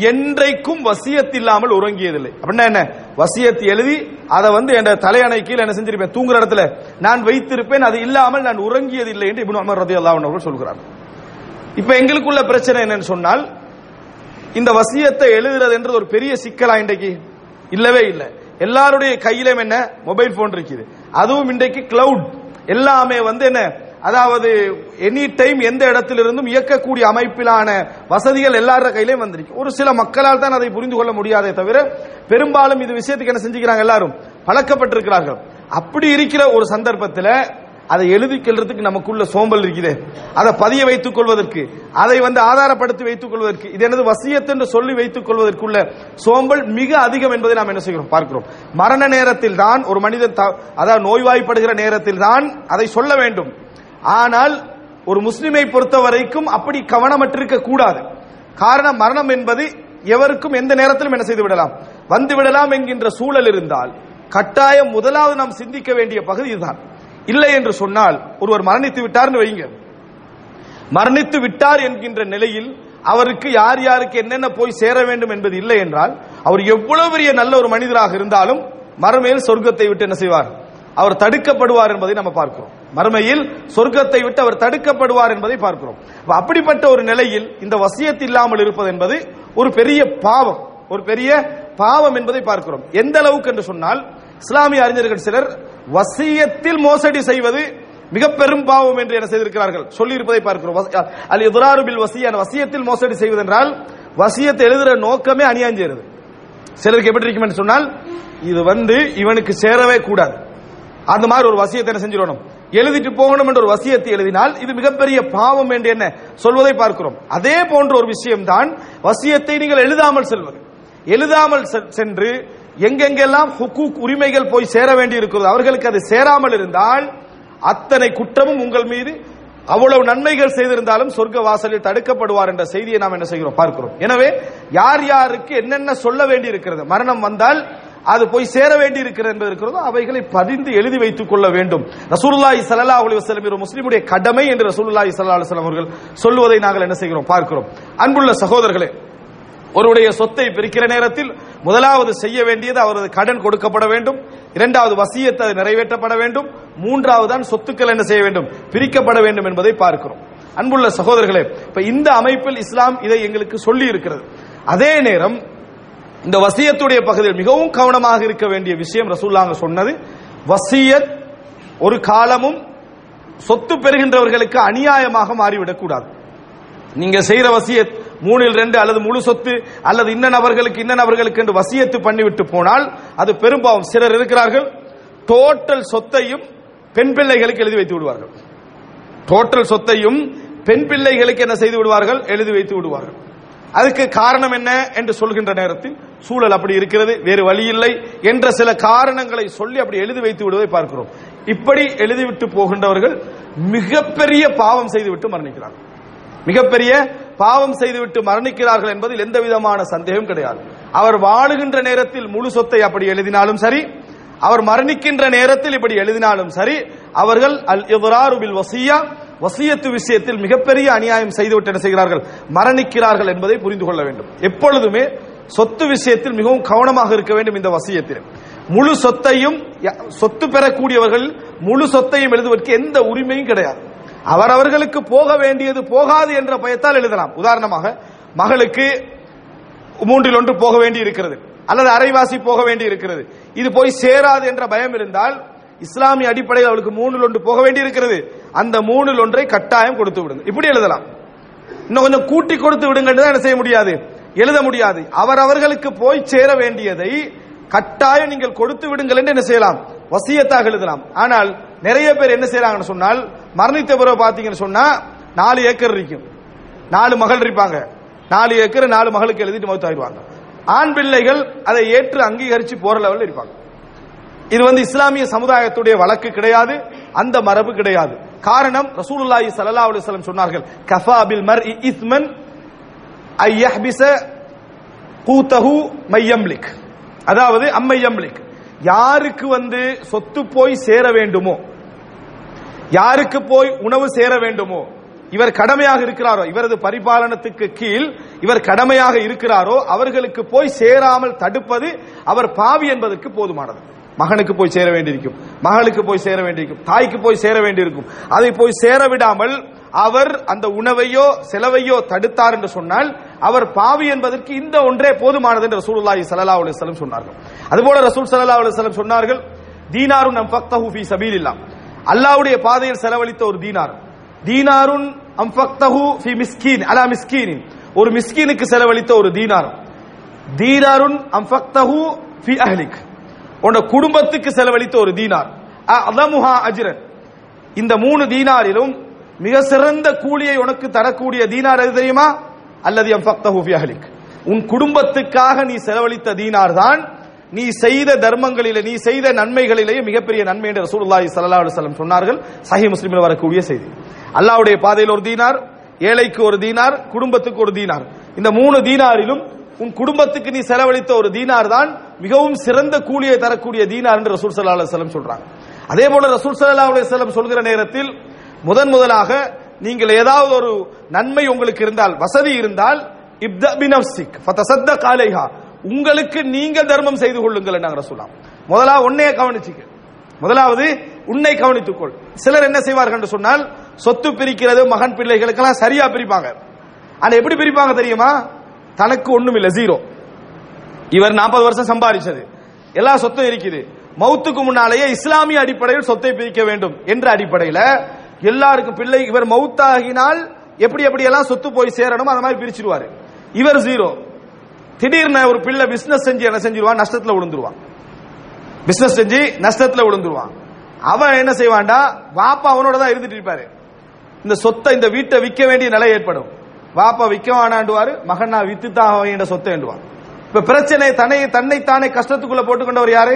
என்றைக்கும் வசியத் இல்லாமல் உறங்கியதில்லை. அப்படின்னா என்ன? வசியத்தை எழுதி அதை வந்து என் தலையணை கீழே என்ன செஞ்சிருப்பேன். தூங்குற இடத்துல. நான் வைத்திருப்பேன் அது இல்லாமல் நான் உறங்கியதில்லை என்று இப்னு அமர் ரதி அன்ஹு அவர்கள் சொல்கிறார். இப்ப எங்களுக்குள்ள பிரச்சனை என்னன்னு சொன்னால் இந்த வசியத்தை எழுதுறது என்றது ஒரு பெரிய சிக்கலா இன்றைக்கு? இல்லவே இல்லை. எல்லாருடைய கையிலும் என்ன? மொபைல் போன் இருக்குது. அதுவும் இன்றைக்கு கிளவுட் எல்லாமே வந்து என்ன? அதாவது எனி டைம் எந்த இடத்திலிருந்தும் இயக்கக்கூடிய அமைப்பிலான வசதிகள் எல்லார கையிலையும் வந்திருக்கு. ஒரு சில மக்களால் தான் அதை புரிந்து கொள்ள முடியாதே தவிர பெரும்பாலும் இது விஷயத்துக்கு என்ன செஞ்சுக்கிறாங்க எல்லாரும்? பழக்கப்பட்டிருக்கிறார்கள். அப்படி இருக்கிற ஒரு சந்தர்ப்பத்தில் அதை எழுதிக்கிறதுக்கு நமக்குள்ள சோம்பல் இருக்குது. அதை பதிய வைத்துக் கொள்வதற்கு அதை வந்து ஆதாரப்படுத்தி வைத்துக் கொள்வதற்கு இது எனது வசியத்து என்று சொல்லி வைத்துக் கொள்வதற்குள்ள சோம்பல் மிக அதிகம் என்பதை நாம் என்ன செய்கிறோம்? பார்க்கிறோம். மரண நேரத்தில் தான் ஒரு மனிதன் அதாவது நோய்வாய்ப்படுகிற நேரத்தில் தான் அதை சொல்ல வேண்டும். ஆனால் ஒரு முஸ்லிமை பொறுத்த வரைக்கும் அப்படி கவனமற்றிருக்க கூடாது. காரணம் மரணம் என்பது எவருக்கும் எந்த நேரத்திலும் என்ன செய்து விடலாம். வந்து விடலாம் என்கின்ற சூழல் இருந்தால் கட்டாயம் முதலாவது நாம் சிந்திக்க வேண்டிய பகுதி இதுதான். இல்லை என்று சொன்னால் ஒருவர் மரணித்து விட்டார்னு வைங்க மரணித்து விட்டார் என்கின்ற நிலையில் அவருக்கு யார் யாருக்கு என்னென்ன போய் சேர வேண்டும் என்பது இல்லை என்றால் அவர் எவ்வளவு பெரிய நல்ல ஒரு மனிதராக இருந்தாலும் மறுமையில் சொர்க்கத்தை விட்டு என்ன செய்வார்? அவர் தடுக்கப்படுவார் என்பதை நம்ம பார்க்கிறோம். மறுமையில் சொர்க்கத்தை விட்டு அவர் தடுக்கப்படுவார் என்பதை பார்க்கிறோம். அப்படிப்பட்ட ஒரு நிலையில் இந்த வசியத் இல்லாமல் இருப்பது என்பது ஒரு பெரிய பாவம். ஒரு பெரிய பாவம் என்பதை பார்க்கிறோம். எந்த அளவுக்கு என்று சொன்னால் இஸ்லாமிய அறிஞர்கள் சிலர் வசியத்தில் மோசடி செய்வது மிக பெரும் பாவம் என்று என்ன செய்திருக்கிறார்கள்? சொல்லி இருப்பதை பார்க்கிறோம் அல் இதுராரு பில் வசியத்தில் மோசடி செய்வதென்றால் வசியத்தை எழுதுற நோக்கமே அநியாயம் சிலருக்கு எப்படி இருக்கும் என்று சொன்னால் இது வந்து இவனுக்கு சேரவே கூடாது. அந்த மாதிரி ஒரு வசியத்தை என்ன செஞ்சிடணும்? எழுதிட்டு போகணும் என்ற ஒரு வசியத்தை எழுதினால் இது மிகப்பெரிய பாவம் என்று என்ன சொல்வதை பார்க்கிறோம். அதே போன்ற ஒரு விஷயம்தான் வசியத்தை நீங்கள் எழுதாமல் செல்வது. எழுதாமல் செ- சென்று எங்கெங்கெல்லாம் ஹுக்கூக் உரிமைகள் போய் சேர வேண்டி இருக்கிறது அவர்களுக்கு அது சேராமல் இருந்தால் அத்தனை குற்றமும் உங்கள் மீது அவ்வளவு நன்மைகள் செய்திருந்தாலும் சொர்க்க வாசலில் தடுக்கப்படுவார் என்ற செய்தியை நாம் என்ன செய்கிறோம்? பார்க்கிறோம். எனவே யார் யாருக்கு என்னென்ன சொல்ல வேண்டி இருக்கிறது? மரணம் வந்தால் அது போய் சேர வேண்டி இருக்கிறது என்பது இருக்கிறதோ அவைகளை பதிந்து எழுதி வைத்துக் கொள்ள வேண்டும். ரசூலுல்லாஹி ஸல்லல்லாஹு அலைஹி வஸல்லம் ஒரு முஸ்லிமுடைய கடமை என்று ரசூலுல்லாஹி ஸல்லல்லாஹு அலைஹி அவர்கள் சொல்லுவதை நாங்கள் என்ன செய்கிறோம்? பார்க்கிறோம். அன்புள்ள சகோதரர்களே ஒருவருடைய சொத்தை பிரிக்கிற நேரத்தில் முதலாவது செய்ய வேண்டியது அவரது கடன் கொடுக்கப்பட வேண்டும். இரண்டாவது வசியத்தை அது நிறைவேற்றப்பட வேண்டும். மூன்றாவது தான் சொத்துக்கள் என்ன செய்ய வேண்டும்? பிரிக்கப்பட வேண்டும் என்பதை பார்க்கிறோம். அன்புள்ள சகோதரர்களே இப்ப இந்த அமைப்பில் இஸ்லாம் இதை எங்களுக்கு சொல்லி இருக்கிறது. அதே நேரம் இந்த வசியத்துடைய பகுதியில் மிகவும் கவனமாக இருக்க வேண்டிய விஷயம் ரசூல்லாங்க சொன்னது. வசியத் ஒரு காலமும் சொத்து பெறுகின்றவர்களுக்கு அநியாயமாக மாறிவிடக்கூடாது நீங்க செய்யற வசியத் மூணில் ரெண்டு அல்லது முழு சொத்து அல்லது இன்ன நபர்களுக்கு இன்ன நபர்களுக்கு என்று வசியத்து பண்ணிவிட்டு போனால் அது பெரும்பாவம் சிலர் இருக்கிறார்கள் டோட்டல் சொத்தையும் பெண் பிள்ளைகளுக்கு எழுதி வைத்து விடுவார்கள். டோட்டல் சொத்தையும் பெண் பிள்ளைகளுக்கு என்ன செய்து விடுவார்கள்? எழுதி வைத்து விடுவார்கள். அதுக்கு காரணம் என்ன என்று சொல்கின்ற நேரத்தில் சூழல் அப்படி இருக்கிறது வேறு வழி இல்லை என்ற சில காரணங்களை சொல்லி அப்படி எழுதி வைத்து விடுவதை பார்க்கிறோம். இப்படி எழுதிவிட்டு போகின்றவர்கள் மிகப்பெரிய பாவம் செய்துவிட்டு மரணிக்கிறார்கள். மிகப்பெரிய பாவம் செய்துவிட்டு மரணிக்கிறார்கள் என்பதில் எந்த விதமான சந்தேகம் கிடையாது. அவர் வாழுகின்ற நேரத்தில் முழு சொத்தை அப்படி எழுதினாலும் சரி அவர் மரணிக்கின்ற நேரத்தில் இப்படி எழுதினாலும் சரி அவர்கள் அல் இவராரு பில் வசியா வசியத்து விஷயத்தில் மிகப்பெரிய அநியாயம் செய்துவிட்டு என்ன செய்கிறார்கள்? மரணிக்கிறார்கள் என்பதை புரிந்து கொள்ள வேண்டும். எப்பொழுதுமே சொத்து விஷயத்தில் மிகவும் கவனமாக இருக்க வேண்டும் இந்த வசியத்தில். முழு சொத்தையும் ய- சொத்து பெறக்கூடியவர்கள் முழு சொத்தையும் எழுதுவதற்கு எந்த உரிமையும் கிடையாது. அவரவர்களுக்கு போக வேண்டியது போகாது என்ற பயத்தால் எழுதலாம். உதாரணமாக மகளுக்கு மூன்றில் ஒன்று போக வேண்டி இருக்கிறது. அல்லது அரைவாசி போக வேண்டி இருக்கிறது. இது போய் சேராது என்ற பயம் இருந்தால் இஸ்லாமிய அடிப்படையில் அவளுக்கு மூன்றில் ஒன்று போக வேண்டி இருக்கிறது. அந்த மூணில் ஒன்றை கட்டாயம் கொடுத்து விடுங்க. இப்படி எழுதலாம். இன்னும் கொஞ்சம் கூட்டி கொடுத்து விடுங்க என்ன செய்ய முடியாது? எழுத முடியாது. அவரவர்களுக்கு போய் சேர வேண்டியதை கட்டாயம் நீங்கள் கொடுத்து விடுங்கள் என்று என்ன செய்யலாம்? வசியத்தாக எழுதலாம். ஆனால் நிறைய பேர் என்ன செய்யறாங்கன்னு சொன்னால் மரணித்த பிறகு பாத்தீங்கன்னு சொன்னா நாலு ஏக்கர் இருக்கும். நாலு மகள் இருப்பாங்க. நாலு ஏக்கர் நாலு மகளுக்கு எழுதிட்டு மௌத்தாயிருவாங்க ஆண் பிள்ளைகள் அதை ஏற்று அங்கீகரிச்சு போற லெவலில் இருப்பாங்க. இது வந்து இஸ்லாமிய சமுதாயத்துடைய வழக்கு கிடையாது. அந்த மரபு கிடையாது. காரணம் ரசூலுல்லாஹி ஸல்லல்லாஹு அலைஹி வஸல்லம் சொன்னார்கள் கஃபா பில் மர்இ இஸ்மன் ஐ யஹ்பிஸ கூத்தஹு மையம்லிக். அதாவது அம்மையம்லிக் யாருக்கு வந்து சொத்து போய் சேர வேண்டுமோ யாருக்கு போய் உணவு சேர வேண்டுமோ இவர் கடமையாக இருக்கிறாரோ இவரது பரிபாலனத்துக்கு கீழ் இவர் கடமையாக இருக்கிறாரோ அவர்களுக்கு போய் சேராமல் தடுப்பது அவர் பாவி என்பதற்கு போதுமானது. மகனுக்கு போய் சேர வேண்டியிருக்கும். மகளுக்கு போய் சேர வேண்டியிருக்கும். தாய்க்கு போய் சேர வேண்டியிருக்கும். அதை போய் சேர விடாமல் அவர் அந்த உணவையோ செலவையோ தடுத்தார் என்று சொன்னால் அவர் பாவி என்பதற்கு இந்த ஒன்றே போதுமானது என்று ரசூலுல்லாஹி ஸல்லல்லாஹு அலைஹி வஸல்லம் சொன்னார்கள். அதுபோல ரசூல் ஸல்லல்லாஹு அலைஹி வஸல்லம் சொன்னார்கள் தீனாருன் அன்ஃபக்தஹு ஃபீ சபீலில்லாஹ். அல்லாஹ்வுடைய பாதையில் செலவழித்த ஒரு தீனார். தீனாருன் அன்ஃபக்தஹு ஃபீ மிஸ்கீன் அலா மிஸ்கீனின். ஒரு மிஸ்கீனுக்கு செலவழித்த ஒரு தீனார். தீனாருன் அன்ஃபக்தஹு ஃபீ அஹ்லிக். உன்னோட குடும்பத்துக்கு செலவழித்த ஒரு தீனார். அதமுஹா அஜிரன். இந்த மூணு தீனாரிலும் மிக சிறந்த கூலியை உனக்கு தரக்கூடிய தீனார் எது தெரியுமா? அல்லது எம் ஃபக்தஹூஃபியஹலிக் உன் குடும்பத்துக்காக நீ செலவழித்த தீனார் தான் நீ செய்த தர்மங்களிலே நீ செய்த நன்மைகளிலேயே மிகப்பெரிய நன்மை என்று ரசூலுல்லாஹி ஸல்லல்லாஹு அலைஹி வஸல்லம் சொன்னார்கள். சஹீஹ் முஸ்லிமில் வரக்கூடிய செய்தி. அல்லாஹ்வுடைய பாதையில் ஒரு தீனார் ஏழைக்கு ஒரு தீனார் குடும்பத்துக்கு ஒரு தீனார். இந்த மூணு தீனாரிலும் உன் குடும்பத்துக்கு நீ செலவழித்த ஒரு தீனார் தான் மிகவும் சிறந்த கூலியை தரக்கூடிய தீனார் என்று ரசூல் சல்லா அலைஹி சொல்றாங்க. அதே போல ரசூல் சல்லா அலைஹி சொல்கிற நேரத்தில் முதன் முதலாக நீங்கள் ஏதாவது ஒரு நன்மை உங்களுக்கு இருந்தால் வசதி இருந்தால் உங்களுக்கு நீங்க தர்மம் செய்து கொள்ளுங்கள் நாங்க சொல்லலாம் முதலா உன்னைய கவனிச்சுக்க. முதலாவது உன்னை கவனித்துக்கொள். சிலர் என்ன செய்வார்கள் என்று சொன்னால் சொத்து பிரிக்கிறது மகன் பிள்ளைகளுக்கெல்லாம் சரியா பிரிப்பாங்க. ஆனா எப்படி பிரிப்பாங்க தெரியுமா? தனக்கு ஒண்ணும் இல்ல ஜீரோ இவர் நாற்பது வருஷம் சம்பாதிச்சது எல்லா சொத்தும் இருக்குது. மௌத்துக்கு முன்னாலேயே இஸ்லாமிய அடிப்படையில் சொத்தை பிரிக்க வேண்டும் என்ற அடிப்படையில எல்லாருக்கும் பிள்ளை இவர் மௌத்தாகினால் எப்படி எப்படி எல்லாம் சொத்து போய் சேரணும் அந்த மாதிரி பிரிச்சிருவாரு. இவர் ஜீரோ திடீர்னு ஒரு பிள்ளை பிசினஸ் செஞ்சு என்ன செஞ்சிருவான்? நஷ்டத்துல விழுந்துருவான். பிசினஸ் செஞ்சு நஷ்டத்துல விழுந்துருவான். அவன் என்ன செய்வான்டா? வாப்பா அவனோட தான் இருந்துட்டு இருப்பாரு. இந்த சொத்தை இந்த வீட்டை விற்க வேண்டிய நிலை ஏற்படும். வாப்பா விற்க வேணாண்டுவாரு மகன் நான் வித்து தான் வேண்டிய இப்ப பிரச்சனை தன்னை தன்னைத்தானே கஷ்டத்துக்குள்ள போட்டுக்கொண்டவர் யாரு?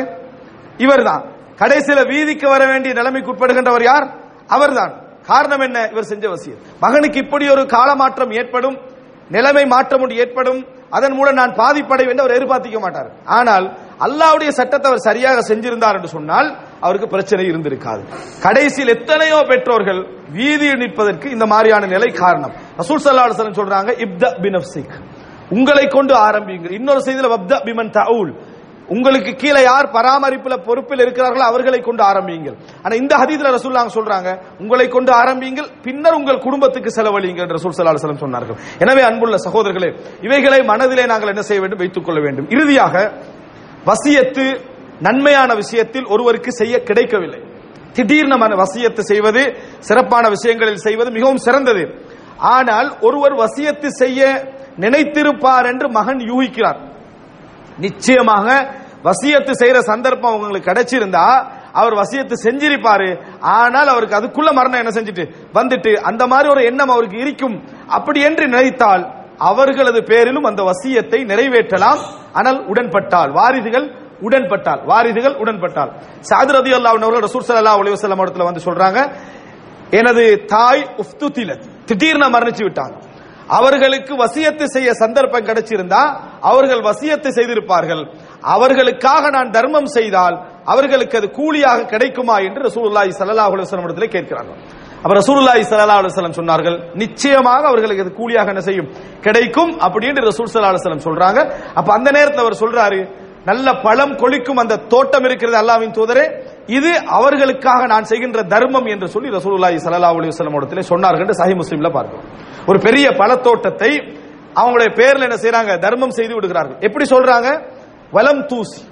இவர்தான். கடைசியில வீதிக்கு வர வேண்டிய நிலைமைக்கு உட்படுகின்றவர் யார்? அவர்தான். காரணம் என்ன? இவர் செஞ்ச வசியம் மகனுக்கு இப்படி ஒரு காலமாற்றம் ஏற்படும் நிலைமை மாற்றம் ஒன்று ஏற்படும் அதன் மூலம் நான் பாதிப்படைவேன் என்று அவர் எதிர்பார்த்திக்க மாட்டார். ஆனால் அல்லாவுடைய சட்டத்தை அவர் சரியாக செஞ்சிருந்தார் என்று சொன்னால் அவருக்கு பிரச்சனை இருந்திருக்காது. கடைசியில் எத்தனையோ பெற்றோர்கள் வீதியில் நிற்பதற்கு இந்த மாதிரியான நிலை காரணம். ரசூல் சல்லா அலுவலம் சொல்றாங்க இப்த பினப்சிக் உங்களை கொண்டு ஆரம்பிங்க இன்னொரு செய்தியில் வப்த பிமன் தவுல் உங்களுக்கு கீழே யார் பராமரிப்புல பொறுப்பில் இருக்கிறார்களோ அவர்களை கொண்டு ஆரம்பியுங்கள். ஆனா இந்த ஹதீதுல ரசூல்லாங்க சொல்றாங்க உங்களை கொண்டு ஆரம்பியுங்கள் பின்னர் உங்கள் குடும்பத்துக்கு செலவழியுங்கள் என்று ரசூல் சல்லா அலுவலம் சொன்னார்கள். எனவே அன்புள்ள சகோதரர்களே இவைகளை மனதிலே நாங்கள் என்ன செய்ய வேண்டும்? வைத்துக் கொள்ள வேண்டும். இறுதியாக வசியத்து நன்மையான விஷயத்தில் ஒருவருக்கு செய்ய கிடைக்கவில்லை. திடீர்னு மன வசியத்து செய்வது சிறப்பான விஷயங்களில் செய்வது மிகவும் சிறந்தது. ஆனால் ஒருவர் வசியத்து செய்ய நினைத்திருப்பார் என்று மகன் யூகிக்கிறார். நிச்சயமாக வசியத்து செய்யற சந்தர்ப்பம் உங்களுக்கு கிடைச்சிருந்தா அவர் வசியத்து செஞ்சிருப்பாரு. ஆனால் அவருக்கு அதுக்குள்ள மரணம் என்ன செஞ்சுட்டு? வந்துட்டு அந்த மாதிரி ஒரு எண்ணம் அவருக்கு இருக்கும். அப்படி என்று நினைத்தால் அவர்களது பேரிலும் அந்த வசியத்தை நிறைவேற்றலாம். ஆனால் உடன்பட்டால். வாரிசுகள் உடன்பட்டால் வாரிதுகள் உடன்பட்டால். சாது ரதி அல்லாஹ் ரசூல் ஸல்லல்லாஹு அலைஹி இடத்துல வந்து சொல்றாங்க எனது தாய் உஃப்துதிலத் திடீர்னு மரணிச்சு விட்டாங்க அவர்களுக்கு வசியத்து செய்ய சந்தர்ப்பம் கிடைச்சிருந்தா அவர்கள் வசியத்தை செய்திருப்பார்கள். அவர்களுக்காக நான் தர்மம் செய்தால் அவர்களுக்கு அது கூலியாக கிடைக்குமா? என்று ரசூலுல்லாஹி ஸல்லல்லாஹு அலைஹி வஸல்லம் இடத்திலே கேட்கிறார்கள் அப்ப ரசூலுல்லாஹி ஸல்லல்லாஹு அலைஹி வஸல்லம் சொன்னார்கள் நிச்சயமாக அவர்களுக்கு அது கூலியாக என்ன செய்யும்? கிடைக்கும்? அப்படின்னு ரசூல் ஸல்லல்லாஹு அலைஹி வஸல்லம் சொல்றாங்க. அப்ப அந்த நேரத்தில் அவர் சொல்றாரு நல்ல பழம் கொளிக்கும் அந்த தோட்டம் இருக்கிறது அல்லாவின் தூதரே. இது அவர்களுக்காக நான் செய்கின்ற தர்மம் என்று சொல்லி ரசூலுல்லாஹி ஸல்லல்லாஹு அலைஹி வஸல்லம் சொன்னார்கள் என்று சஹீஹ் முஸ்லிம்ல பார்க்கிறோம். ஒரு பெரிய பழத்தோட்டத்தை அவங்களுடைய பேர்ல என்ன செய்றாங்க? தர்மம் செய்து விடுகிறார்கள். எப்படி சொல்றாங்க? வலம் தூசி.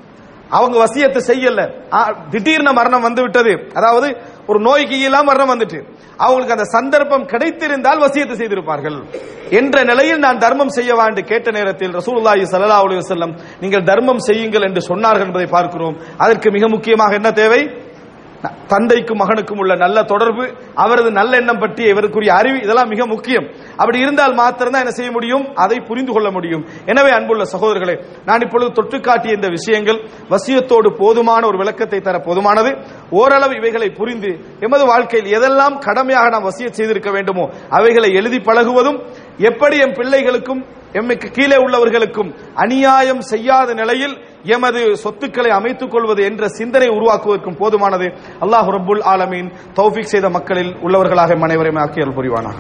அவங்க வசியத்தை செய்யல. ஆ, திடீர்னு மரணம் வந்து விட்டது. அதாவது ஒரு நோய்க்கு இல்லாம மரணம் வந்துட்டு. அவங்களுக்கு அந்த சந்தர்ப்பம் கிடைத்திருந்தால் வசியத்தை செய்திருப்பார்கள். என்ற நிலையில் நான் தர்மம் செய்ய என்று கேட்ட நேரத்தில் ரசூலுல்லாஹி ஸல்லல்லாஹு அலைஹி வஸல்லம் நீங்கள் தர்மம் செய்யுங்கள் என்று சொன்னார்கள் என்பதை பார்க்கிறோம். அதற்கு மிக முக்கியமாக என்ன தேவை? தந்தைக்கும் மகனுக்கும் உள்ள நல்ல தொடர்பு அவரது நல்ல எண்ணம் பற்றிய இவருக்குரிய அறிவு இதெல்லாம் மிக முக்கியம். அப்படி இருந்தால் மாத்திரம்தான் என்ன செய்ய முடியும்? அதை புரிந்து கொள்ள முடியும். எனவே அன்புள்ள சகோதரர்களே நான் இப்பொழுது தொற்று காட்டிய இந்த விஷயங்கள் வசியத்தோடு போதுமான ஒரு விளக்கத்தை தர போதுமானது. ஓரளவு இவைகளை புரிந்து எமது வாழ்க்கையில் எதெல்லாம் கடமையாக நாம் வசிய செய்திருக்க வேண்டுமோ அவைகளை எழுதி பழகுவதும் எப்படி என் பிள்ளைகளுக்கும் எம்மைக்கு கீழே உள்ளவர்களுக்கும் அநியாயம் செய்யாத நிலையில் எமது சொத்துக்களை அமைத்துக் கொள்வது என்ற சிந்தனை உருவாக்குவதற்கும் போதுமானது. அல்லாஹ் ரபுல் ஆலமீன் தௌஃபிக் செய்த மக்களில் உள்ளவர்களாக எம் ஆக்கியல் புரிவானாக.